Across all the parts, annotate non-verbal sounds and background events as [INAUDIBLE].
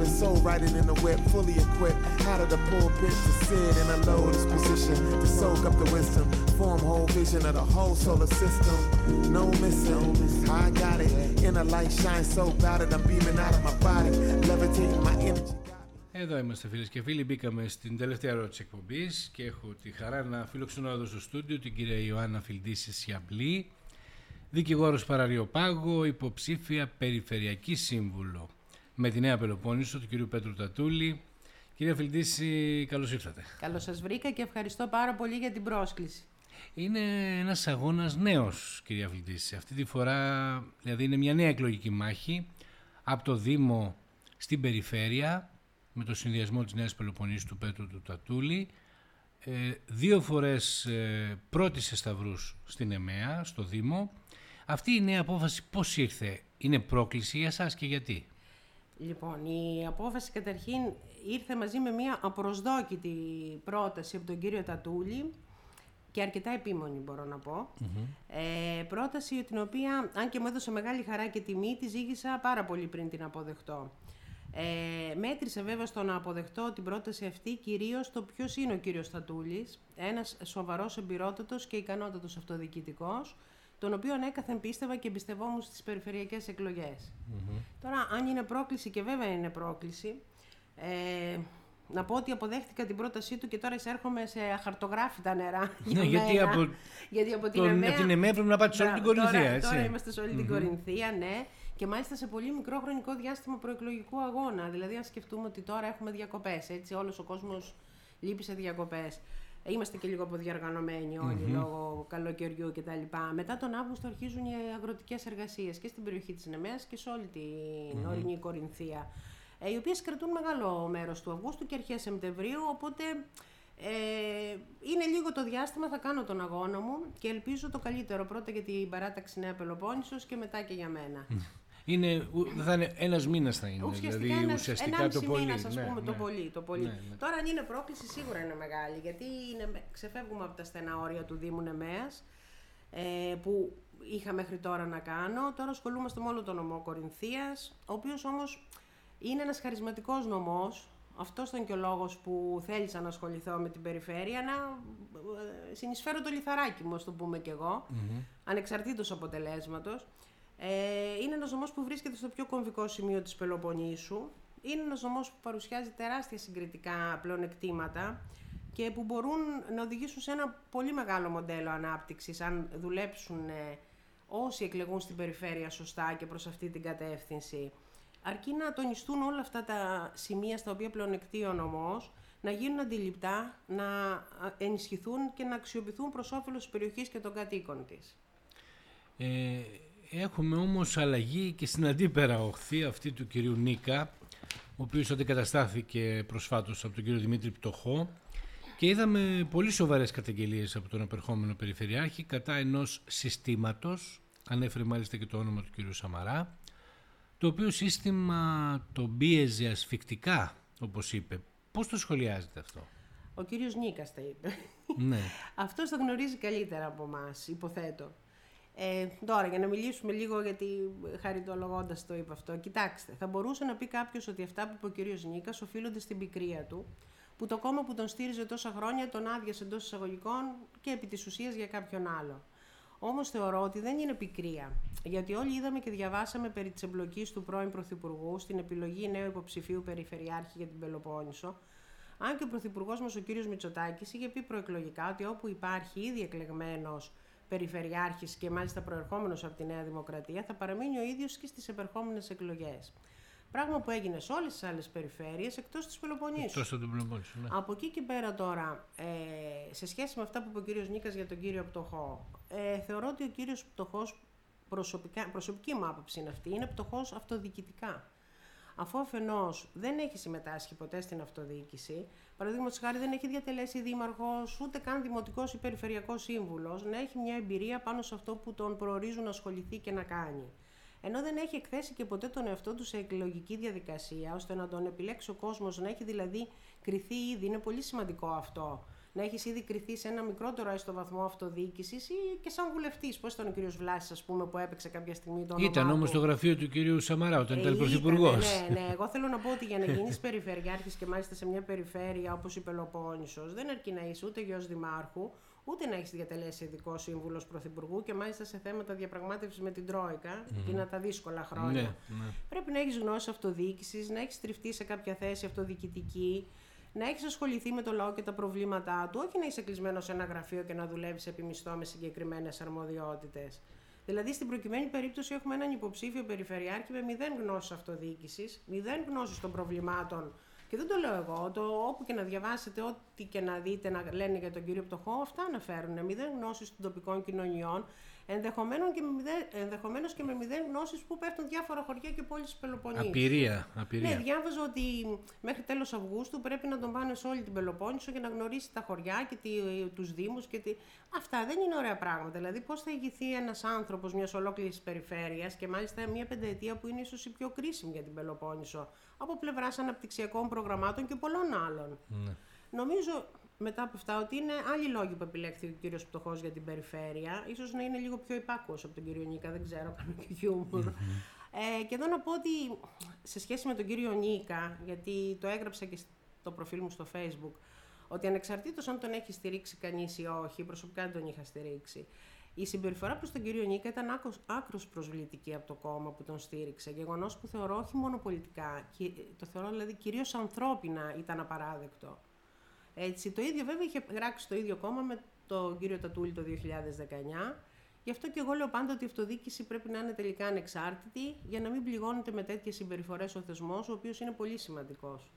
and soul riding in the whip, fully equipped. Out of the pulpit to sit in a lotus position to soak up the wisdom, form whole vision of the whole solar system. No missing, I got it. Inner light shines so bright that I'm beaming out of my body, levitating my energy. Εδώ είμαστε φίλες και φίλοι, μπήκαμε στην τελευταία ερώτηση εκπομπής και έχω τη χαρά να φιλοξενώ εδώ στο στούντιο την κυρία Ιωάννα Φιλντήση Σιαμπλή, δικηγόρος Παραριοπάγο, υποψήφια περιφερειακή σύμβουλο με τη Νέα Πελοπόννησο του κυρίου Πέτρου Τατούλη. Κυρία Φιλντήση, καλώς ήρθατε. Καλώς σας βρήκα και ευχαριστώ πάρα πολύ για την πρόσκληση. Είναι ένας αγώνας νέος, κυρία Φιλντήση. Αυτή τη φορά, δηλαδή είναι μια νέα εκλογική μάχη από το Δήμο στην περιφέρεια με το συνδυασμό της Νέας Πελοποννήσου του Πέτρου του Τατούλη ε, δύο φορές ε, πρώτη σε σταυρούς στην ΕΜΕΑ, στο Δήμο. Αυτή η νέα απόφαση πώς ήρθε, είναι πρόκληση για σας και γιατί; Λοιπόν, η απόφαση καταρχήν ήρθε μαζί με μια απροσδόκητη πρόταση από τον κύριο Τατούλη και αρκετά επίμονη μπορώ να πω. Ε, πρόταση την οποία, αν και μου έδωσε μεγάλη χαρά και τιμή, τη ζήγησα πάρα πολύ πριν την αποδεχτώ. Ε, μέτρησε βέβαια στο να αποδεχτώ την πρόταση αυτή κυρίως το ποιος είναι ο κύριος Στατούλη, ένας σοβαρός εμπειρότατος και ικανότατος αυτοδιοικητικός, τον οποίο έκαθεν πίστευα και εμπιστευόμουν στις περιφερειακές Τώρα, αν είναι πρόκληση, και βέβαια είναι πρόκληση, ε, να πω ότι αποδέχτηκα την πρότασή του και τώρα εισέρχομαι σε αχαρτογράφητα νερά. Ναι, γιατί, από, γιατί από την τον, ΕΜΕΑ, από την ΕΜΕΑ πρέπει να πάτε σε όλη την Κορινθία, τώρα, έτσι. Τώρα είμαστε σε όλη την Κορινθία, ναι. Και μάλιστα σε πολύ μικρό χρονικό διάστημα προεκλογικού αγώνα. Δηλαδή, αν σκεφτούμε ότι τώρα έχουμε διακοπές, έτσι, όλος ο κόσμος λείπει σε διακοπές. Είμαστε και λίγο αποδιαργανωμένοι όλοι λόγω καλοκαιριού κτλ. Μετά τον Αύγουστο αρχίζουν οι αγροτικές εργασίες και στην περιοχή της Νεμαίας και σε όλη την ορεινή Κορινθία. Ε, οι οποίες κρατούν μεγάλο μέρος του Αυγούστου και αρχές Σεπτεμβρίου. Οπότε ε, είναι λίγο το διάστημα, θα κάνω τον αγώνα μου και ελπίζω το καλύτερο. Πρώτα για την παράταξη Νέα Πελοπόννησος και μετά και για μένα. Είναι, ου- θα είναι ένας μήνας θα είναι, Ουσιαστικά, δηλαδή ένας, ουσιαστικά ενάμιση το πολύ. μήνας, ας ναι, πούμε, το ναι. πολύ. Το πολύ. Ναι, ναι. Τώρα αν είναι πρόκληση σίγουρα είναι μεγάλη, γιατί είναι, ξεφεύγουμε από τα στενά όρια του Δήμου Νεμαίας, ε, που είχα μέχρι τώρα να κάνω. Τώρα ασχολούμαστε με όλο τον νομό Κορινθίας, ο οποίος όμως είναι ένας χαρισματικός νομός, αυτός ήταν και ο λόγος που θέλησα να ασχοληθώ με την περιφέρεια, να ε, συνεισφέρω το λιθαράκι μου, ας το πούμε κι εγώ, ανεξαρτήτως αποτελέσματος. Ε, είναι ένας νομός που βρίσκεται στο πιο κομβικό σημείο της Πελοποννήσου. Είναι ένας νομός που παρουσιάζει τεράστια συγκριτικά πλεονεκτήματα και που μπορούν να οδηγήσουν σε ένα πολύ μεγάλο μοντέλο ανάπτυξης αν δουλέψουν ε, όσοι εκλεγούν στην περιφέρεια σωστά και προς αυτή την κατεύθυνση. Αρκεί να τονιστούν όλα αυτά τα σημεία στα οποία πλεονεκτεί ο νομός, να γίνουν αντιληπτά, να α, ενισχυθούν και να αξιοποιηθούν προς όφελος της περιοχής και των κατοίκων της. Ε, έχουμε όμως αλλαγή και στην αντίπερα οχθή αυτή του κυρίου Νίκα, ο οποίος αντικαταστάθηκε προσφάτως από τον κύριο Δημήτρη Πτωχό και είδαμε πολύ σοβαρές καταγγελίες από τον απερχόμενο Περιφερειάρχη κατά ενός συστήματος, ανέφερε μάλιστα και το όνομα του κύριου Σαμαρά, το οποίο σύστημα το πίεζε ασφικτικά, όπως είπε. Πώς το σχολιάζετε αυτό; Ο κύριος Νίκας τα είπε. ναι. [LAUGHS] Αυτός το γνωρίζει καλύτερα από εμάς, υποθέτω. Ε, τώρα, για να μιλήσουμε λίγο, γιατί χαριτολογώντας το είπα αυτό. Κοιτάξτε, θα μπορούσε να πει κάποιος ότι αυτά που είπε ο κύριος Νίκας οφείλονται στην πικρία του, που το κόμμα που τον στήριζε τόσα χρόνια τον άδειασε εντός εισαγωγικών και επί της ουσίας για κάποιον άλλο. Όμως θεωρώ ότι δεν είναι πικρία. Γιατί όλοι είδαμε και διαβάσαμε περί της εμπλοκής του πρώην Πρωθυπουργού στην επιλογή νέου υποψηφίου Περιφερειάρχη για την Πελοπόννησο. Αν και ο Πρωθυπουργός μας, ο κ. Μητσοτάκης, είχε πει προεκλογικά ότι όπου υπάρχει ήδη εκλεγμένος Περιφερειάρχης και μάλιστα προερχόμενος από τη Νέα Δημοκρατία, θα παραμείνει ο ίδιος και στις επερχόμενες εκλογές. Πράγμα που έγινε σε όλες τις άλλες περιφέρειες εκτός της Πελοποννήσου. Τόσο τον Πελοπόννησο, ναι. Από εκεί και πέρα τώρα, ε, σε σχέση με αυτά που είπε ο κύριος Νίκας για τον κύριο Πτωχό, ε, θεωρώ ότι ο κύριος Πτωχός, προσωπικά, προσωπική μου άποψη είναι αυτή, είναι πτωχός αυτοδιοικητικά. Αφού αφενός δεν έχει συμμετάσχει ποτέ στην αυτοδιοίκηση, παραδείγματος χάρη δεν έχει διατελέσει δήμαρχος, ούτε καν δημοτικός ή περιφερειακός σύμβουλος, να έχει μια εμπειρία πάνω σε αυτό που τον προορίζουν να ασχοληθεί και να κάνει. Ενώ δεν έχει εκθέσει και ποτέ τον εαυτό του σε εκλογική διαδικασία, ώστε να τον επιλέξει ο κόσμος, να έχει δηλαδή κριθεί ήδη, είναι πολύ σημαντικό αυτό. Να έχεις ήδη κρυθεί σε ένα μικρότερο έστω βαθμό αυτοδιοίκησης ή και σαν βουλευτής. Πώς ήταν ο κ. Βλάσης, ας πούμε, που έπαιξε κάποια στιγμή τον. Ήταν όμως στο γραφείο του κ. Σαμαρά όταν ε, ήταν πρωθυπουργός. Ναι, ναι, εγώ θέλω να πω ότι για να [LAUGHS] γίνεις περιφερειάρχης και μάλιστα σε μια περιφέρεια όπως η Πελοπόννησος, δεν αρκεί να είσαι ούτε γιος δημάρχου, ούτε να έχεις διατελέσει ειδικό σύμβουλος πρωθυπουργού και μάλιστα σε θέματα διαπραγμάτευσης με την Τρόικα, mm. είναι τα δύσκολα χρόνια. Ναι, ναι. Πρέπει να έχεις γνώση αυτοδιοίκησης, να έχεις τριφτεί σε κάποια θέση αυτοδιοικητική, να έχεις ασχοληθεί με το λαό και τα προβλήματά του, όχι να είσαι κλεισμένος σε ένα γραφείο και να δουλεύεις επί μισθό με συγκεκριμένες αρμοδιότητες. Δηλαδή, στην προκειμένη περίπτωση, έχουμε έναν υποψήφιο περιφερειάρχη με μηδέν γνώση αυτοδιοίκησης, μηδέν γνώση των προβλημάτων και δεν το λέω εγώ. Το, όπου και να διαβάσετε, ό,τι και να δείτε να λένε για τον κύριο Πτωχό, αυτά αναφέρουν. Μηδέν γνώση των τοπικών κοινωνιών, ενδεχομένως και, με μηδέν, ενδεχομένως και με μηδέν γνώσεις που πέφτουν διάφορα χωριά και πόλεις της Πελοποννήσου. Απειρία, απειρία. Ναι, διάβαζα ότι μέχρι τέλος Αυγούστου πρέπει να τον πάνε σε όλη την Πελοπόννησο για να γνωρίσει τα χωριά και τη, τους δήμους. Και τη... Αυτά δεν είναι ωραία πράγματα. Δηλαδή πώς θα ηγηθεί ένας άνθρωπος μιας ολόκληρης περιφέρειας και μάλιστα μια πενταετία που είναι ίσως η πιο κρίσιμη για την Πελοπόννησο από πλευράς αναπτυξιακών προγραμμάτων και πολλών άλλων. Ναι. Νομίζω μετά από αυτά ότι είναι άλλοι λόγοι που επιλέχθηκε ο κύριος Πτωχός για την περιφέρεια. ίσως να είναι λίγο πιο υπάκουος από τον κύριο Νίκα, δεν ξέρω, [LAUGHS] κάνω και χιουμορ Ε, και εδώ να πω ότι σε σχέση με τον κύριο Νίκα, γιατί το έγραψα και στο προφίλ μου στο facebook, ότι ανεξαρτήτως αν τον έχει στηρίξει κανείς ή όχι, προσωπικά δεν τον είχα στηρίξει, η συμπεριφορά προς τον κύριο Νίκα ήταν άκρος προσβλητική από το κόμμα που τον στήριξε. Γεγονός που θεωρώ όχι μόνο πολιτικά, το θεωρώ δηλαδή κυρίως ανθρώπινα ήταν απαράδεκτο. Έτσι, το ίδιο βέβαια είχε γράψει το ίδιο κόμμα με τον κύριο Τατούλη το 2019. Γι' αυτό και εγώ λέω πάντα ότι η αυτοδιοίκηση πρέπει να είναι τελικά ανεξάρτητη για να μην πληγώνεται με τέτοιες συμπεριφορές ο θεσμός, ο οποίος είναι πολύ σημαντικός.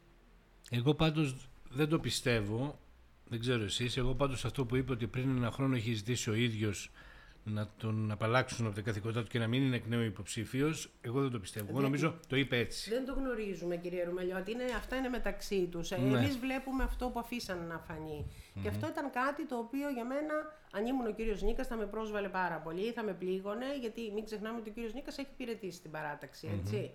Εγώ πάντως δεν το πιστεύω. Δεν ξέρω εσείς. Εγώ πάντως αυτό που είπε ότι πριν ένα χρόνο έχει ζητήσει ο ίδιος να τον απαλλάξουν από τα καθηκοντά του και να μην είναι εκ νέου υποψήφιος. Εγώ δεν το πιστεύω. Εγώ νομίζω το είπε έτσι. Δεν το γνωρίζουμε, κύριε Ρουμελιώτη. Είναι, αυτά είναι μεταξύ τους. Ε, ναι. Εμείς βλέπουμε αυτό που αφήσαν να φανει Και αυτό ήταν κάτι το οποίο για μένα, αν ήμουν ο κύριος Νίκας, θα με πρόσβαλε πάρα πολύ, θα με πλήγωνε, γιατί μην ξεχνάμε ότι ο κύριος Νίκας έχει υπηρετήσει την παράταξη. Έτσι.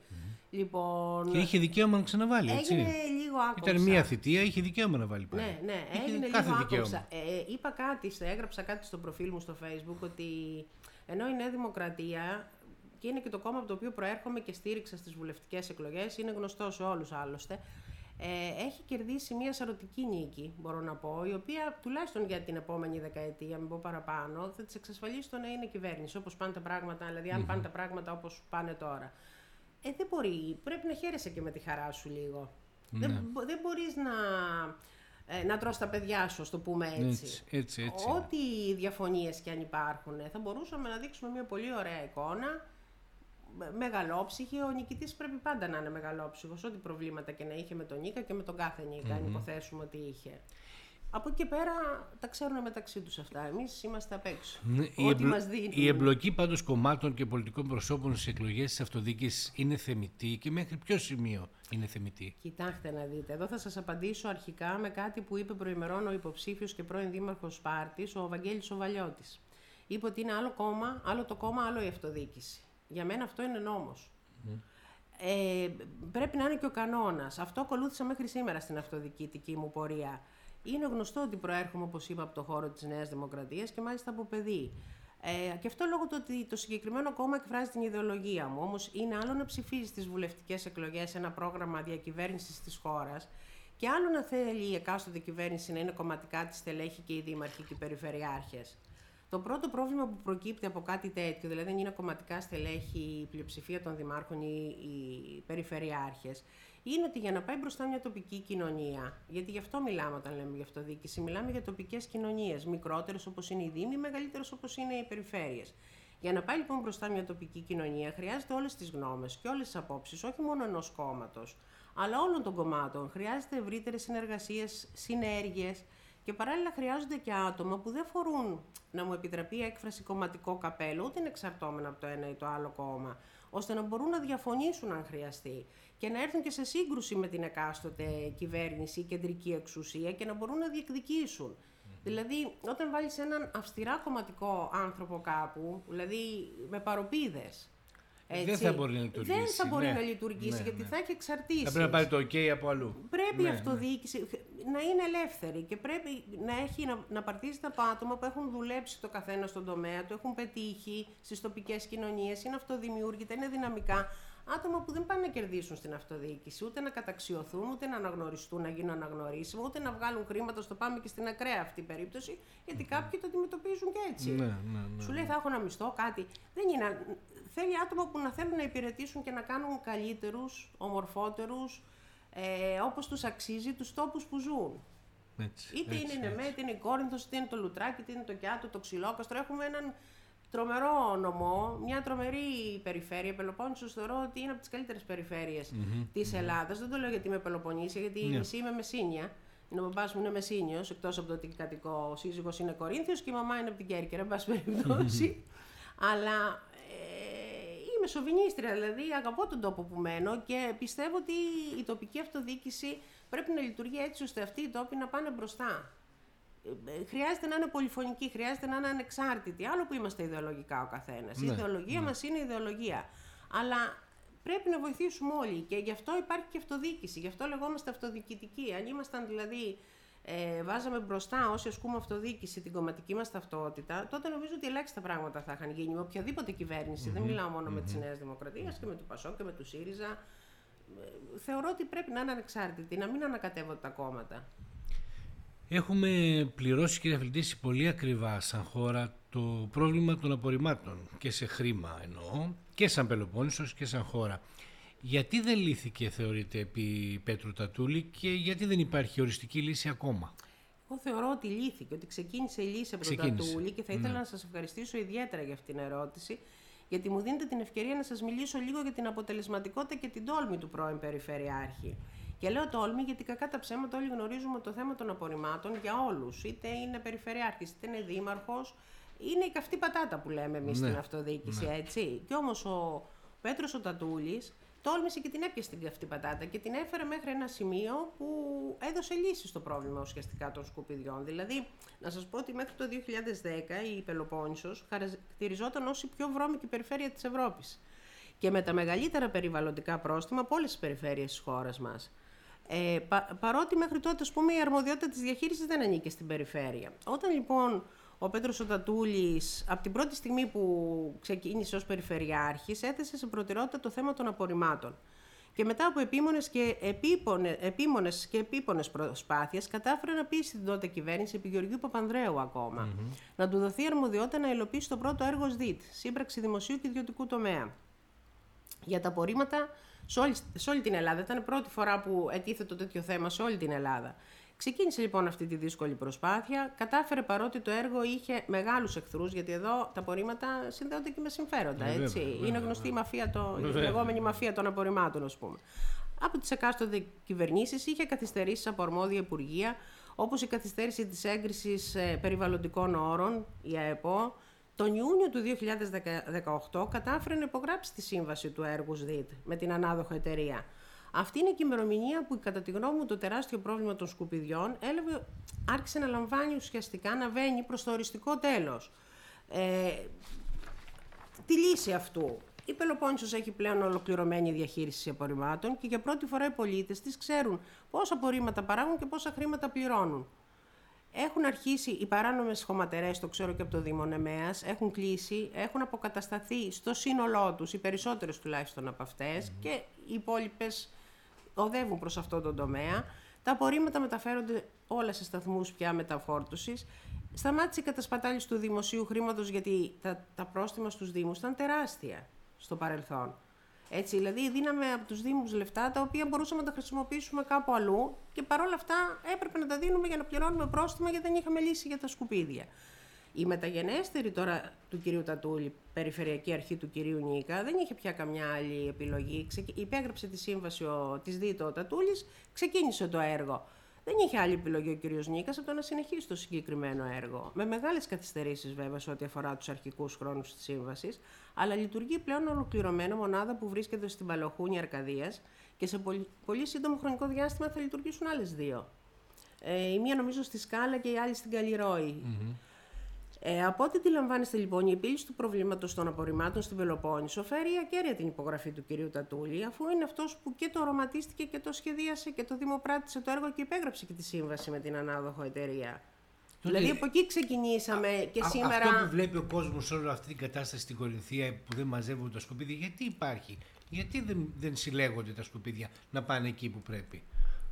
Λοιπόν... Και είχε δικαίωμα να ξαναβάλει. Έτσι. Έγινε λίγο άκοψα. Ήταν μία θητεία, είχε δικαίωμα να βάλει πάλι. Ναι, ναι, έγινε κάθε λίγο άκοψα. Ε, ε, είπα κάτι, έγραψα κάτι στο προφίλ μου στο Facebook ότι ενώ η Νέα Δημοκρατία και είναι και το κόμμα από το οποίο προέρχομαι και στήριξα στις βουλευτικές εκλογές, είναι γνωστός σε όλους άλλωστε, ε, έχει κερδίσει μια σαρωτική νίκη, μπορώ να πω, η οποία τουλάχιστον για την επόμενη δεκαετία, μην πω παραπάνω, θα της εξασφαλίσει το να είναι κυβέρνηση, όπως πάνε τα πράγματα, δηλαδή αν πάνε τα πράγματα όπως πάνε τώρα. Ε, δεν μπορεί. Πρέπει να χαίρεσαι και με τη χαρά σου λίγο. Ναι. Δεν, δεν μπορείς να, ε, να τρως τα παιδιά σου, το πούμε έτσι. έτσι, έτσι, έτσι. Ό,τι διαφωνίες και αν υπάρχουν, θα μπορούσαμε να δείξουμε μια πολύ ωραία εικόνα, μεγαλόψυχη. Ο νικητής πρέπει πάντα να είναι μεγαλόψυχος, ό,τι προβλήματα και να είχε με τον Νίκα και με τον κάθε Νίκα, αν υποθέσουμε ότι είχε. Από εκεί και πέρα τα ξέρουν μεταξύ τους αυτά. Εμείς είμαστε απ' έξω. Ναι, η, εμπλο... η εμπλοκή πάντως κομμάτων και πολιτικών προσώπων στις εκλογές της αυτοδιοίκησης είναι θεμητή και μέχρι ποιο σημείο είναι θεμητή; Κοιτάξτε να δείτε. Εδώ θα σας απαντήσω αρχικά με κάτι που είπε προημερών ο υποψήφιος και πρώην δήμαρχος Σπάρτης, ο Βαγγέλης Οβαλιώτη. Είπε ότι είναι άλλο κόμμα, άλλο το κόμμα, άλλο η αυτοδιοίκηση. Για μένα αυτό είναι νόμος. Ε, πρέπει να είναι και ο κανόνας. Αυτό ακολούθησα μέχρι σήμερα στην αυτοδιοικητική μου πορεία. Είναι γνωστό ότι προέρχομαι, όπως είπα, από το χώρο της Νέας Δημοκρατίας και μάλιστα από παιδί. Ε, και αυτό λόγω του ότι το συγκεκριμένο κόμμα εκφράζει την ιδεολογία μου. Όμως είναι άλλο να ψηφίζεις στι βουλευτικές εκλογές ένα πρόγραμμα διακυβέρνησης της χώρας και άλλο να θέλει η εκάστοτε κυβέρνηση να είναι κομματικά τη στελέχη και οι δήμαρχοι και οι περιφερειάρχες. Το πρώτο πρόβλημα που προκύπτει από κάτι τέτοιο, δηλαδή δεν είναι κομματικά στελέχη η πλειοψηφία των δημάρχων ή οι περιφερειάρχες, είναι ότι για να πάει μπροστά μια τοπική κοινωνία, γιατί γι' αυτό μιλάμε όταν λέμε για αυτοδιοίκηση, μιλάμε για τοπικές κοινωνίες, μικρότερες όπως είναι οι Δήμοι, μεγαλύτερες όπως είναι οι περιφέρειες. Για να πάει λοιπόν μπροστά μια τοπική κοινωνία, χρειάζεται όλες τις γνώμες και όλες τις απόψεις, όχι μόνο ενός κόμματος, αλλά όλων των κομμάτων. Χρειάζεται ευρύτερες συνεργασίες, συνέργειες και παράλληλα χρειάζονται και άτομα που δεν φορούν, να μου επιτραπεί η έκφραση κομματικό καπέλο, ούτε είναι εξαρτώμενα από το ένα ή το άλλο κόμμα, ώστε να μπορούν να διαφωνήσουν αν χρειαστεί και να έρθουν και σε σύγκρουση με την εκάστοτε κυβέρνηση ή κεντρική εξουσία και να μπορούν να διεκδικήσουν. Δηλαδή, όταν βάλεις έναν αυστηρά κομματικό άνθρωπο κάπου, δηλαδή με παροπίδες, έτσι, δεν θα μπορεί να λειτουργήσει. Δεν θα μπορεί ναι. να λειτουργήσει ναι, γιατί ναι. θα έχει εξαρτήσει. Θα πρέπει να πάρει το OK από αλλού. Πρέπει ναι, η αυτοδιοίκηση. να είναι ελεύθερη και πρέπει να, έχει, να, να παρτίζεται από άτομα που έχουν δουλέψει το καθένα στον τομέα του, έχουν πετύχει στις τοπικές κοινωνίες, είναι αυτοδημιούργητα, είναι δυναμικά. Άτομα που δεν πάνε να κερδίσουν στην αυτοδιοίκηση, ούτε να καταξιωθούν, ούτε να αναγνωριστούν, να γίνουν αναγνωρίσιμοι, ούτε να βγάλουν χρήματα στο πάμε και στην ακραία αυτή περίπτωση, γιατί κάποιοι το αντιμετωπίζουν και έτσι. Ναι, ναι, ναι. Σου λέει θα έχω ένα μισθό, κάτι. Δεν είναι. Θέλει άτομα που να θέλουν να υπηρετήσουν και να κάνουν καλύτερους, ομορφότερους, ε, όπως τους αξίζει τους τόπους που ζουν. Έτσι, Είτε έτσι, είναι η Νεμέ, έτσι. είτε είναι η Κόρινθος, είτε είναι το Λουτράκι, είτε είναι το Κιάτο, το Ξυλόκαστρο. Έχουμε έναν τρομερό νομό, μια τρομερή περιφέρεια. Η Πελοπόννησος θεωρώ ότι είναι από τις καλύτερες περιφέρειες της Ελλάδας. Δεν το λέω γιατί είμαι Πελοποννήσια, γιατί Ναι. εσύ είμαι Μεσίνια. Είναι ο μπαμπάς μου είναι Μεσίνιος, εκτός από το ότι κατοικώ, ο σύζυγος είναι Κορίνθιος και η μαμά είναι από την Κέρκυρα, εν πάση περιπτώσει. Αλλά ε, είμαι σοβινίστρια, δηλαδή αγαπώ τον τόπο που μένω και πιστεύω ότι η τοπική αυτοδιοίκηση πρέπει να λειτουργεί έτσι ώστε αυτοί οι τόποι να πάνε μπροστά. Ε, ε, Χρειάζεται να είναι πολυφωνική, χρειάζεται να είναι ανεξάρτητη. Άλλο που είμαστε ιδεολογικά ο καθένας. η Ναι, ιδεολογία ναι. μας είναι ιδεολογία. Αλλά πρέπει να βοηθήσουμε όλοι και γι' αυτό υπάρχει και αυτοδιοίκηση. Γι' αυτό λεγόμαστε αυτοδιοικητικοί. Αν ήμασταν δηλαδή ε, βάζαμε μπροστά όσοι ασκούμε αυτοδιοίκηση την κομματική μας ταυτότητα, τότε νομίζω ότι ελάχιστα πράγματα θα είχαν γίνει με οποιαδήποτε κυβέρνηση. Δεν μιλάω μόνο με τη Νέα Δημοκρατία και με του Πασό και με του ΣΥΡΙΖΑ. Ε, Θεωρώ ότι πρέπει να είναι ανεξάρτητοι, να μην ανακατεύονται τα κόμματα. Έχουμε πληρώσει, κύριε Αφιλτήση, πολύ ακριβά σαν χώρα το πρόβλημα των απορριμμάτων και σε χρήμα εννοώ και σαν Πελοπόννησος και σαν χώρα. Γιατί δεν λύθηκε, θεωρείτε, επί Πέτρου Τατούλη και γιατί δεν υπάρχει οριστική λύση ακόμα; Εγώ θεωρώ ότι λύθηκε, ότι ξεκίνησε η λύση από τον Ξεκίνησε. Τατούλη και θα ήθελα Ναι. να σας ευχαριστήσω ιδιαίτερα για αυτήν την ερώτηση, γιατί μου δίνετε την ευκαιρία να σας μιλήσω λίγο για την αποτελεσματικότητα και την τόλμη του πρώην Περιφερειάρχη. Και λέω τόλμη γιατί κακά τα ψέματα όλοι γνωρίζουμε το θέμα των απορριμμάτων για όλους. Είτε είναι Περιφερειάρχης, είτε είναι Δήμαρχος. Είναι η καυτή πατάτα που λέμε εμείς Ναι. στην αυτοδιοίκηση, έτσι. Και όμως ο Πέτρος ο Τατούλης τόλμησε και την έπιασε την καυτή πατάτα και την έφερε μέχρι ένα σημείο που έδωσε λύση στο πρόβλημα ουσιαστικά των σκουπιδιών. Δηλαδή, να σας πω ότι μέχρι το 2010 η Πελοπόννησος χαρακτηριζόταν ως η πιο βρώμικη περιφέρεια της Ευρώπης και με τα μεγαλύτερα περιβαλλοντικά πρόστιμα από όλες τις περιφέρειες της χώρας μας. Ε, πα, παρότι μέχρι τότε ας πούμε, η αρμοδιότητα της διαχείρισης δεν ανήκε στην περιφέρεια. Όταν λοιπόν ο Πέτρος ο Τατούλης από την πρώτη στιγμή που ξεκίνησε ως περιφερειάρχης έθεσε σε προτεραιότητα το θέμα των απορριμμάτων. Και μετά από επίμονες και, επίπονε, επίμονες και επίπονες προσπάθειες κατάφερε να πείσει την τότε κυβέρνηση επί Γεωργίου Παπανδρέου ακόμα να του δοθεί αρμοδιότητα να υλοποιήσει το πρώτο έργο ΣΔΙΤ, σύμπραξη δημοσίου και ιδιωτικού τομέα για τα απορρίμματα σε όλη, σε όλη την Ελλάδα. Ήταν η πρώτη φορά που ετίθετο τέτοιο θέμα σε όλη την Ελλάδα. Ξεκίνησε λοιπόν αυτή τη δύσκολη προσπάθεια. Κατάφερε παρότι το έργο είχε μεγάλους εχθρούς, γιατί εδώ τα απορρίμματα συνδέονται και με συμφέροντα. Ε, έτσι. βέβαια, Είναι βέβαια, γνωστή η, μαφία το, η Βέβαια. λεγόμενη μαφία των απορριμμάτων, ας πούμε. Από τις εκάστοτε κυβερνήσεις είχε καθυστερήσει από αρμόδια υπουργεία, όπως η καθυστέρηση της έγκρισης περιβαλλοντικών όρων, η ΑΕΠΟ, τον Ιούνιο του 2018 κατάφερε να υπογράψει τη σύμβαση του έργου ΣΔΙΤ με την ανάδοχο εταιρεία. Αυτή είναι και η ημερομηνία που, κατά τη γνώμη μου, το τεράστιο πρόβλημα των σκουπιδιών έλαβε, άρχισε να λαμβάνει ουσιαστικά να βαίνει προς το οριστικό τέλος. Ε, τη λύση αυτού. Η Πελοπόννησος έχει πλέον ολοκληρωμένη διαχείριση απορριμμάτων και για πρώτη φορά οι πολίτες της ξέρουν πόσα απορρίμματα παράγουν και πόσα χρήματα πληρώνουν. Έχουν αρχίσει οι παράνομες χωματερές, το ξέρω και από το Δήμο Νεμέας, έχουν κλείσει, έχουν αποκατασταθεί στο σύνολό τους, οι περισσότερες τουλάχιστον από αυτές και οι υπόλοιπες οδεύουν προς αυτό τον τομέα. Τα απορρίμματα μεταφέρονται όλα σε σταθμούς πια μεταφόρτωσης. Σταμάτησε η κατασπατάληση του δημοσίου χρήματος γιατί τα, τα πρόστιμα στους Δήμους ήταν τεράστια στο παρελθόν. Έτσι, δηλαδή δίναμε από τους Δήμους λεφτά τα οποία μπορούσαμε να τα χρησιμοποιήσουμε κάπου αλλού και παρόλα αυτά έπρεπε να τα δίνουμε για να πληρώνουμε πρόστιμα γιατί δεν είχαμε λύση για τα σκουπίδια. Η μεταγενέστερη τώρα του κυρίου Τατούλη, περιφερειακή αρχή του κυρίου Νίκα, δεν είχε πια καμιά άλλη επιλογή. Ξεκι... Υπέγραψε τη σύμβαση ο... της ΔΙΤΟ ο Τατούλης, ξεκίνησε το έργο. Δεν είχε άλλη επιλογή ο κύριος Νίκας από το να συνεχίσει το συγκεκριμένο έργο. Με μεγάλες καθυστερήσεις βέβαια σε ό,τι αφορά τους αρχικούς χρόνους της σύμβασης, αλλά λειτουργεί πλέον ολοκληρωμένο μονάδα που βρίσκεται στην Παλαιοχούνη Αρκαδίας και σε πολύ, πολύ σύντομο χρονικό διάστημα θα λειτουργήσουν άλλες δύο. Ε, η μία νομίζω στη Σκάλα και η άλλη στην Καλλιρόη. Ε, από ό,τι αντιλαμβάνεστε λοιπόν, η επίλυση του προβλήματος των απορριμμάτων στην Πελοπόννησο φέρει ακέραια την υπογραφή του κυρίου Τατούλη, αφού είναι αυτός που και το οραματίστηκε και το σχεδίασε και το δημοπράτησε το έργο και υπέγραψε και τη σύμβαση με την ανάδοχο εταιρεία. Τότε- Δηλαδή από εκεί ξεκινήσαμε και Α- σήμερα. Αυτό που βλέπει ο κόσμος σε όλη αυτή την κατάσταση στην Κορινθία που δεν μαζεύουν τα σκουπίδια, γιατί υπάρχει; Γιατί δεν, δεν συλλέγονται τα σκουπίδια να πάνε εκεί που πρέπει;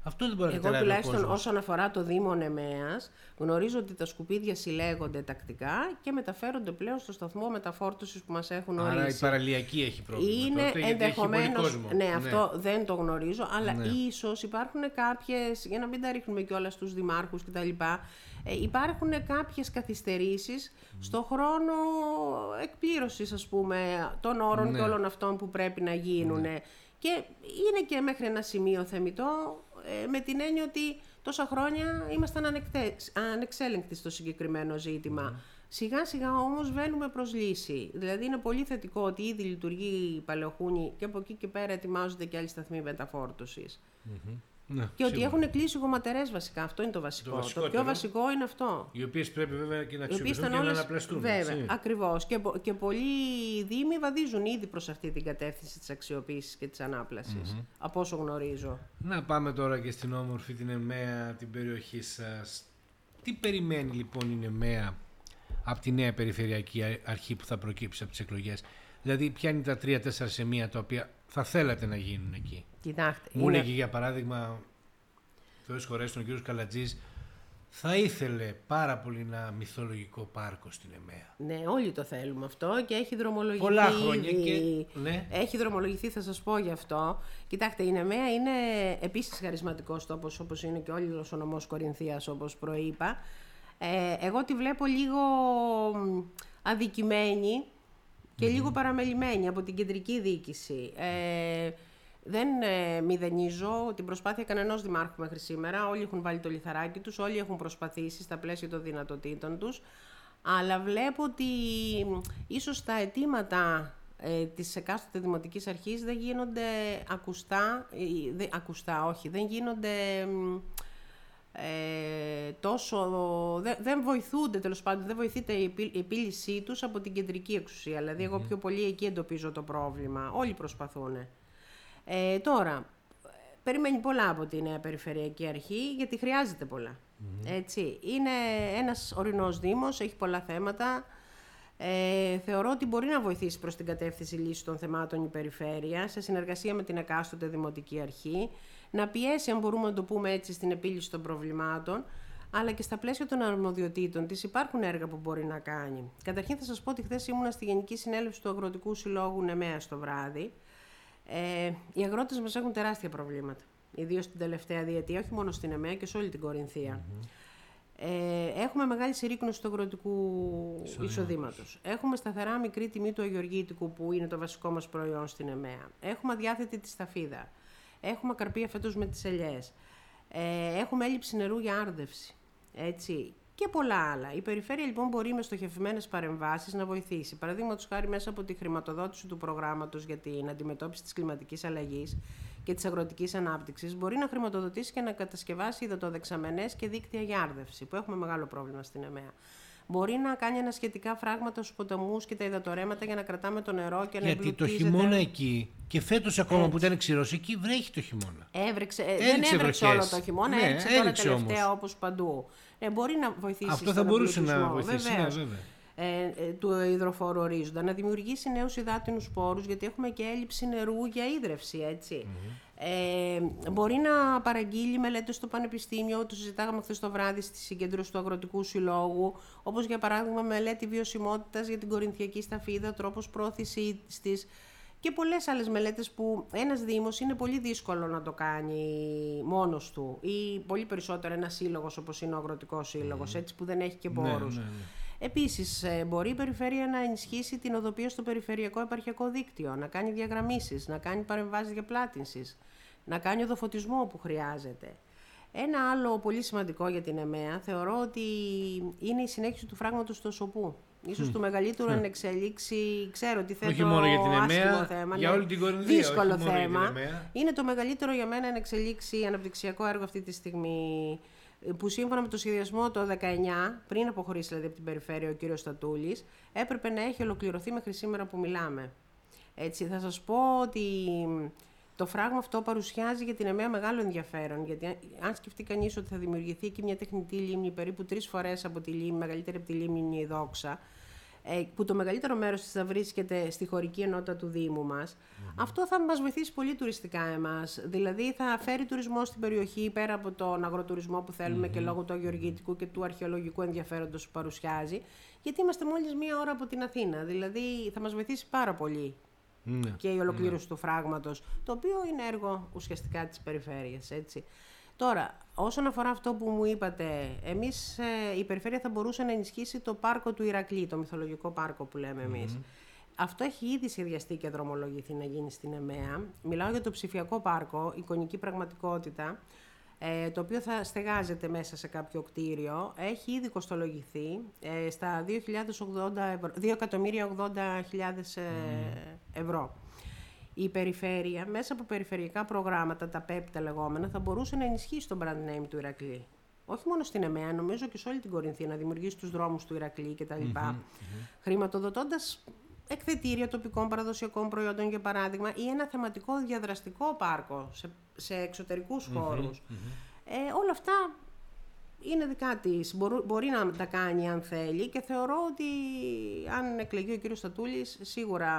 Αυτό δεν μπορεί να Εγώ καταλάβει ο τουλάχιστον κόσμος. όσον αφορά το Δήμο Νεμέας, γνωρίζω ότι τα σκουπίδια συλλέγονται τακτικά και μεταφέρονται πλέον στο σταθμό μεταφόρτωσης που μας έχουν Άρα η ορίσει. παραλιακή έχει πρόβλημα. Είναι τότε, γιατί έχει πολύ ενδεχομένω. κόσμο. Ναι, αυτό δεν το γνωρίζω, αλλά Ναι. ίσως υπάρχουν κάποιες. Για να μην τα ρίχνουμε κιόλας στους δημάρχους κτλ. Ε, υπάρχουν κάποιες καθυστερήσεις στο χρόνο εκπλήρωσης, ας πούμε, των όρων Ναι. και όλων αυτών που πρέπει να γίνουν. Και είναι και μέχρι ένα σημείο θεμητό, ε, με την έννοια ότι τόσα χρόνια ήμασταν ανεκτε- ανεξέλεγκτοι στο συγκεκριμένο ζήτημα. Σιγά σιγά όμως βαίνουμε προς λύση. Δηλαδή είναι πολύ θετικό ότι ήδη λειτουργεί η Παλαιοχούνη και από εκεί και πέρα ετοιμάζονται και άλλοι σταθμοί μεταφόρτωσης. Ναι, Και ότι σίγουρα. έχουν κλείσει γομματερές βασικά. Αυτό είναι το βασικό. Το, πιο βασικότερο. βασικό είναι αυτό. Οι οποίες πρέπει βέβαια και να Οι οποίες αξιοποιηθούν ήταν και να όλες, αναπλαστούν. βέβαια, έτσι. ακριβώς. Και, πο- και πολλοί δήμοι βαδίζουν ήδη προς αυτή την κατεύθυνση της αξιοποίησης και της ανάπλασης, από όσο γνωρίζω. Να πάμε τώρα και στην όμορφη την ΕΜΕΑ, την περιοχή σας. Τι περιμένει λοιπόν η ΕΜΕΑ από τη νέα περιφερειακή α- αρχή που θα προκύψει από τις εκλογές; Δηλαδή ποια είναι τα τρία-τέσσερα σημεία τα οποία θα θέλατε να γίνουν εκεί. Κοιτάξτε, Μου είναι- έλεγε για παράδειγμα, Θεός χωρέσει τον κύριο Καλατζής, θα ήθελε πάρα πολύ ένα μυθολογικό πάρκο στην ΕΜΕΑ. Ναι, όλοι το θέλουμε αυτό και έχει δρομολογηθεί. Πολλά χρόνια ήδη. και- ναι. Έχει δρομολογηθεί, θα σας πω γι' αυτό. Κοιτάξτε, η Νεμαία είναι επίσης χαρισματικός τόπος, όπως είναι και όλος ο νομός Κορινθίας, όπως προείπα. Ε, εγώ τη βλέπω λίγο μ, αδικημένη και λίγο παραμελημένη από την κεντρική διοίκηση. Ε, δεν ε, μηδενίζω την προσπάθεια κανενός δημάρχου μέχρι σήμερα. Όλοι έχουν βάλει το λιθαράκι τους, όλοι έχουν προσπαθήσει στα πλαίσια των δυνατοτήτων τους. Αλλά βλέπω ότι μ, ίσως τα αιτήματα ε, της εκάστοτε δημοτικής αρχής δεν γίνονται ακουστά, ε, δε- ακουστά όχι, δεν γίνονται μ, ε, τόσο, δε- δεν βοηθούνται τέλος πάντων, δεν βοηθείται η, επί- η επίλυσή τους από την κεντρική εξουσία. Δηλαδή, εγώ πιο πολύ εκεί εντοπίζω το πρόβλημα. Όλοι προσπαθούν. Ε, τώρα, περιμένει πολλά από τη νέα Περιφερειακή Αρχή, γιατί χρειάζεται πολλά. Έτσι. Είναι ένας ορεινός δήμος, έχει πολλά θέματα. Ε, θεωρώ ότι μπορεί να βοηθήσει προς την κατεύθυνση λύσης των θεμάτων η Περιφέρεια, σε συνεργασία με την εκάστοτε Δημοτική Αρχή, να πιέσει, αν μπορούμε να το πούμε έτσι, στην επίλυση των προβλημάτων, αλλά και στα πλαίσια των αρμοδιοτήτων της υπάρχουν έργα που μπορεί να κάνει. Καταρχήν θα σας πω ότι χθες ήμουνα στη Γενική Συνέλευση του Αγροτικού Συλλόγου Νεμαία το βράδυ. Ε, οι αγρότες μας έχουν τεράστια προβλήματα, ιδίως την τελευταία διετία, όχι μόνο στην ΕΜΕΑ και σε όλη την κορινθια Ε, έχουμε μεγάλη συρρήκνωση του αγροτικού εισοδήματος. Έχουμε σταθερά μικρή τιμή του αγιοργήτικου που είναι το βασικό μας προϊόν στην ΕΜΕΑ. Έχουμε αδιάθετη τη σταφίδα. Έχουμε καρπία φέτος με τις ελιές. Ε, έχουμε έλλειψη νερού για άρδευση. Έτσι. Και πολλά άλλα. Η περιφέρεια λοιπόν μπορεί με στοχευμένες παρεμβάσεις να βοηθήσει. Παραδείγματος χάρη μέσα από τη χρηματοδότηση του προγράμματος για την αντιμετώπιση της κλιματικής αλλαγής και της αγροτικής ανάπτυξης, μπορεί να χρηματοδοτήσει και να κατασκευάσει υδατοδεξαμενές και δίκτυα για άρδευση, που έχουμε μεγάλο πρόβλημα στην ΕΜΕΑ. Μπορεί να κάνει ανασχετικά φράγματα στους ποταμούς και τα υδατορέματα για να κρατάμε το νερό και να Γιατί το εμπλουτίζεται. χειμώνα εκεί και φέτος ακόμα που ήταν ξηρός εκεί βρέχει το χειμώνα. Έβρεξε, ε, δεν Έριξε έβρεξε όλο βροχές. το χειμώνα, Ναι, έριξε τώρα έριξε τελευταία όμως. όπως παντού. Ε, μπορεί να βοηθήσει Αυτό θα στον μπορούσε να εμπλουτισμό, βοηθήσει, ναι, βεβαίως. βέβαια. Ε, ε, του υδροφόρου ορίζοντα, να δημιουργήσει νέους υδάτινους σπόρους, γιατί έχουμε και έλλειψη νερού για ίδρυυση, έτσι. Ε, μπορεί να παραγγείλει μελέτες στο Πανεπιστήμιο, το συζητάγαμε χθες το βράδυ στη συγκέντρωση του Αγροτικού Συλλόγου, όπως για παράδειγμα μελέτη βιωσιμότητας για την κορινθιακή σταφίδα, τρόπος πρόθεσης της, και πολλές άλλες μελέτες που ένας Δήμος είναι πολύ δύσκολο να το κάνει μόνος του ή πολύ περισσότερο ένας σύλλογος όπως είναι ο Αγροτικός Σύλλογος, έτσι που δεν έχει και πόρους. ναι, ναι. Επίσης, ε, μπορεί η περιφέρεια να ενισχύσει την οδοποιία στο περιφερειακό επαρχιακό δίκτυο, να κάνει διαγραμμίσεις, να κάνει παρεμβάσεις διαπλάτησης, να κάνει οδοφωτισμό που χρειάζεται. Ένα άλλο πολύ σημαντικό για την ΕΜΕΑ θεωρώ ότι είναι η συνέχιση του φράγματος του Σοπού. Ίσως το μεγαλύτερο εν εξελίξει, ξέρω ότι θέτω Όχι μόνο για την άσχημο ΕΜΕΑ, θέμα, για ναι. όλη την Κορινθία, Δύσκολο όχι μόνο για την θέμα. ΕΜΕΑ. Είναι το μεγαλύτερο για μένα εν εξελίξει αναπτυξιακό έργο αυτή τη στιγμή που σύμφωνα με το σχεδιασμό το 19, πριν αποχωρήσει δηλαδή από την περιφέρεια ο κύριος Στατούλης, έπρεπε να έχει ολοκληρωθεί μέχρι σήμερα που μιλάμε. Έτσι, θα σας πω ότι το φράγμα αυτό παρουσιάζει για την ΕΜΕΑ μεγάλο ενδιαφέρον, γιατί αν σκεφτεί κανείς ότι θα δημιουργηθεί εκεί μια τεχνητή λίμνη περίπου τρεις φορές από τη λίμνη, μεγαλύτερη από τη λίμνη είναι η Δόξα, ε, που το μεγαλύτερο μέρος της θα βρίσκεται στη χωρική ενότητα του Δήμου μας, αυτό θα μας βοηθήσει πολύ τουριστικά εμάς. Δηλαδή θα φέρει τουρισμό στην περιοχή πέρα από τον αγροτουρισμό που θελουμε και λόγω του αγιοργητικού και του αρχαιολογικού ενδιαφέροντος που παρουσιάζει, γιατί είμαστε μόλις μία ώρα από την Αθήνα. Δηλαδή θα μας βοηθήσει πάρα πολύ Ναι. και η ολοκλήρωση του φράγματος, το οποίο είναι έργο ουσιαστικά της περιφέρειας, έτσι. Τώρα, όσον αφορά αυτό που μου είπατε, εμείς, ε, η περιφέρεια θα μπορούσε να ενισχύσει το πάρκο του Ηρακλή, το μυθολογικό πάρκο που λέμε εμείς. Αυτό έχει ήδη σχεδιαστεί και δρομολογηθεί να γίνει στην ΕΜΕΑ. Μιλάω για το ψηφιακό πάρκο, εικονική πραγματικότητα, ε, το οποίο θα στεγάζεται μέσα σε κάποιο κτίριο. Έχει ήδη κοστολογηθεί ε, στα 2.080 ευρώ, 2.080.000 ε, ευρώ. Η περιφέρεια, μέσα από περιφερειακά προγράμματα, τα PEP τα λεγόμενα, θα μπορούσε να ενισχύσει το brand name του Ηρακλή. Όχι μόνο στην ΕΜΕΑ, νομίζω και σε όλη την Κορινθία, να δημιουργήσει τους δρόμους του Ηρακλή κτλ. Χρηματοδοτώντας εκθετήρια τοπικών παραδοσιακών προϊόντων, για παράδειγμα, ή ένα θεματικό διαδραστικό πάρκο σε, σε εξωτερικούς χώρους. Ε, όλα αυτά είναι δικά της. Μπορού- μπορεί να τα κάνει αν θέλει και θεωρώ ότι αν εκλεγεί ο κύριος Στατούλης, σίγουρα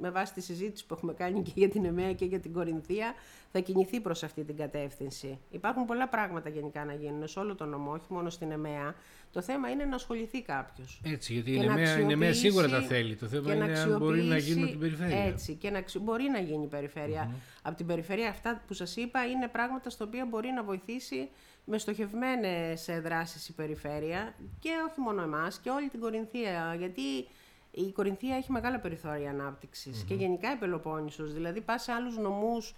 με βάση τη συζήτηση που έχουμε κάνει και για την ΕΜΕΑ και για την Κορινθία, θα κινηθεί προς αυτή την κατεύθυνση. Υπάρχουν πολλά πράγματα γενικά να γίνουν σε όλο τον νομό, όχι μόνο στην ΕΜΕΑ. Το θέμα είναι να ασχοληθεί κάποιος. Έτσι, γιατί η Και να ΕΜΕΑ, η ΕΜΕΑ σίγουρα τα αξιοποιήσει- θέλει. Το θέμα και να είναι αν μπορεί να αξιοποιήσει- γίνει από την περιφέρεια. Έτσι, και να αξι... μπορεί να γίνει η περιφερεια Από την περιφέρεια αυτά που σας είπα είναι πράγματα στα οποία μπορεί να βοηθήσει με στοχευμένες ε, δράσεις η περιφέρεια και όχι μόνο εμάς και όλη την Κορινθία, γιατί η Κορινθία έχει μεγάλα περιθώρια ανάπτυξης και γενικά η Πελοπόννησος, δηλαδή πας σε άλλους νομούς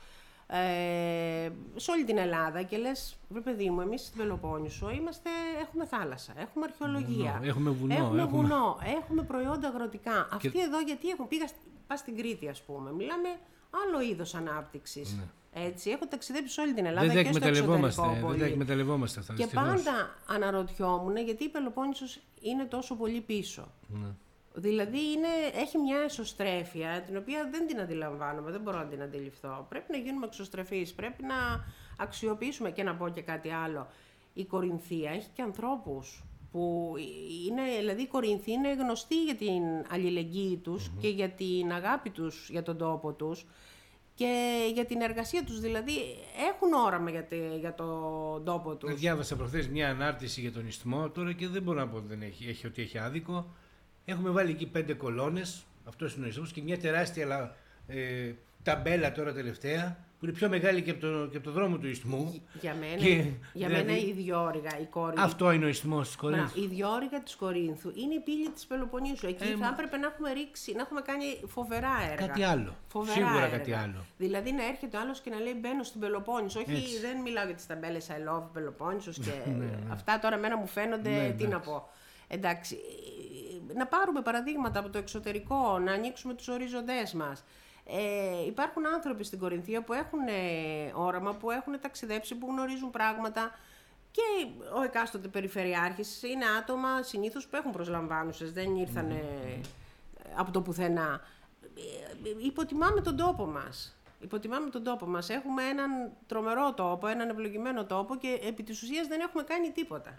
ε, σε όλη την Ελλάδα και λες, βρε παιδί μου, εμείς στην Πελοπόννησο είμαστε, έχουμε θάλασσα, έχουμε αρχαιολογία, Βουνό, έχουμε βουνό, έχουμε, έχουμε- βουνό, έχουμε προϊόντα αγροτικά. Αυτοί εδώ γιατί έχουν, πήγα, σ- πας στην Κρήτη ας πούμε, μιλάμε άλλο είδος ανάπτυξης. Έτσι, έχω ταξιδέψει σε όλη την Ελλάδα Ναι. δεν τα και στο εκμεταλλευόμαστε. εξωτερικό Δεν τα πολύ. εκμεταλλευόμαστε αυτά. Και δυστυχώς. πάντα αναρωτιόμουν γιατί η Πελοπόννησος είναι τόσο πολύ πίσω. Ναι. Δηλαδή είναι, έχει μια εσωστρέφεια την οποία δεν την αντιλαμβάνομαι, δεν μπορώ να την αντιληφθώ. Πρέπει να γίνουμε εξωστρεφείς, πρέπει να αξιοποιήσουμε και να πω και κάτι άλλο. Η Κορινθία έχει και ανθρώπους που είναι, δηλαδή οι Κορινθοί είναι γνωστοί για την αλληλεγγύη τους και για την αγάπη τους για τον τόπο τους και για την εργασία τους. Δηλαδή έχουν όραμα για, τε- για τον τόπο τους. Διάβασα προχθές μια ανάρτηση για τον ιστιμό τώρα και δεν μπορώ να πω ότι δεν έχει, έχει, ότι έχει άδικο. Έχουμε βάλει εκεί πέντε κολόνες, αυτός είναι ο ιστιμό, και μια τεράστια αλλά, ε, ταμπέλα τώρα τελευταία που είναι πιο μεγάλη και από το, και από το δρόμο του ιστιμού. Για μένα, Και, για δηλαδή, μένα η διόρυγα, η κόρη. Αυτό είναι ο ιστιμό της Μπράβο, Κορίνθου. η διόρυγα της Κορίνθου είναι η πύλη της Πελοποννήσου. Εκεί Ε, θα μα- έπρεπε να έχουμε ρίξει, να έχουμε κάνει φοβερά έργα. Κάτι άλλο. Φοβερά Σίγουρα έργα. κάτι άλλο. Δηλαδή να έρχεται ο άλλος και να λέει μπαίνω στην Πελοπόννησο. Όχι, Έτσι. δεν μιλάω για τις ταμπέλες I love Πελοπόννησος και [LAUGHS] αυτά τώρα μένα μου φαίνονται, Ναι, τι να εντάξει. πω. Εντάξει, να πάρουμε παραδείγματα από το εξωτερικό, να ανοίξουμε τους οριζοντές μας. Ε, υπάρχουν άνθρωποι στην Κορινθία που έχουν ε, όραμα, που έχουν ταξιδέψει, που γνωρίζουν πράγματα και ο εκάστοτε περιφερειάρχης είναι άτομα συνήθως που έχουν προσλαμβάνουσες, δεν ήρθαν από το πουθενά. Ε, Υποτιμάμε τον τόπο μας. Υποτιμάμε τον τόπο μας. Έχουμε έναν τρομερό τόπο, έναν ευλογημένο τόπο και επί της ουσίας δεν έχουμε κάνει τίποτα.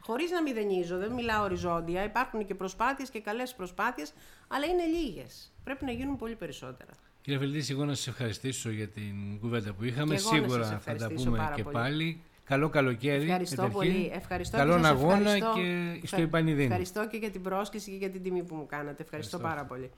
Χωρίς να μηδενίζω, δεν μιλάω οριζόντια, υπάρχουν και προσπάθειες και καλές προσπάθειες, αλλά είναι λίγες. Πρέπει να γίνουν πολύ περισσότερα. Κύριε Φελτίση, εγώ να σας ευχαριστήσω για την κουβέντα που είχαμε. Και εγώ να Σίγουρα σας θα τα ευχαριστήσω πούμε πάρα και πολύ. πάλι. Καλό καλοκαίρι. Ευχαριστώ καταρχήν. πολύ. Ευχαριστώ Καλόν και σας αγώνα ευχαριστώ. και στο Ευχα- Ιπανιδίνη. Ευχαριστώ και για την πρόσκληση και για την τιμή που μου κάνατε. ευχαριστώ. Ευχαριστώ. πάρα πολύ.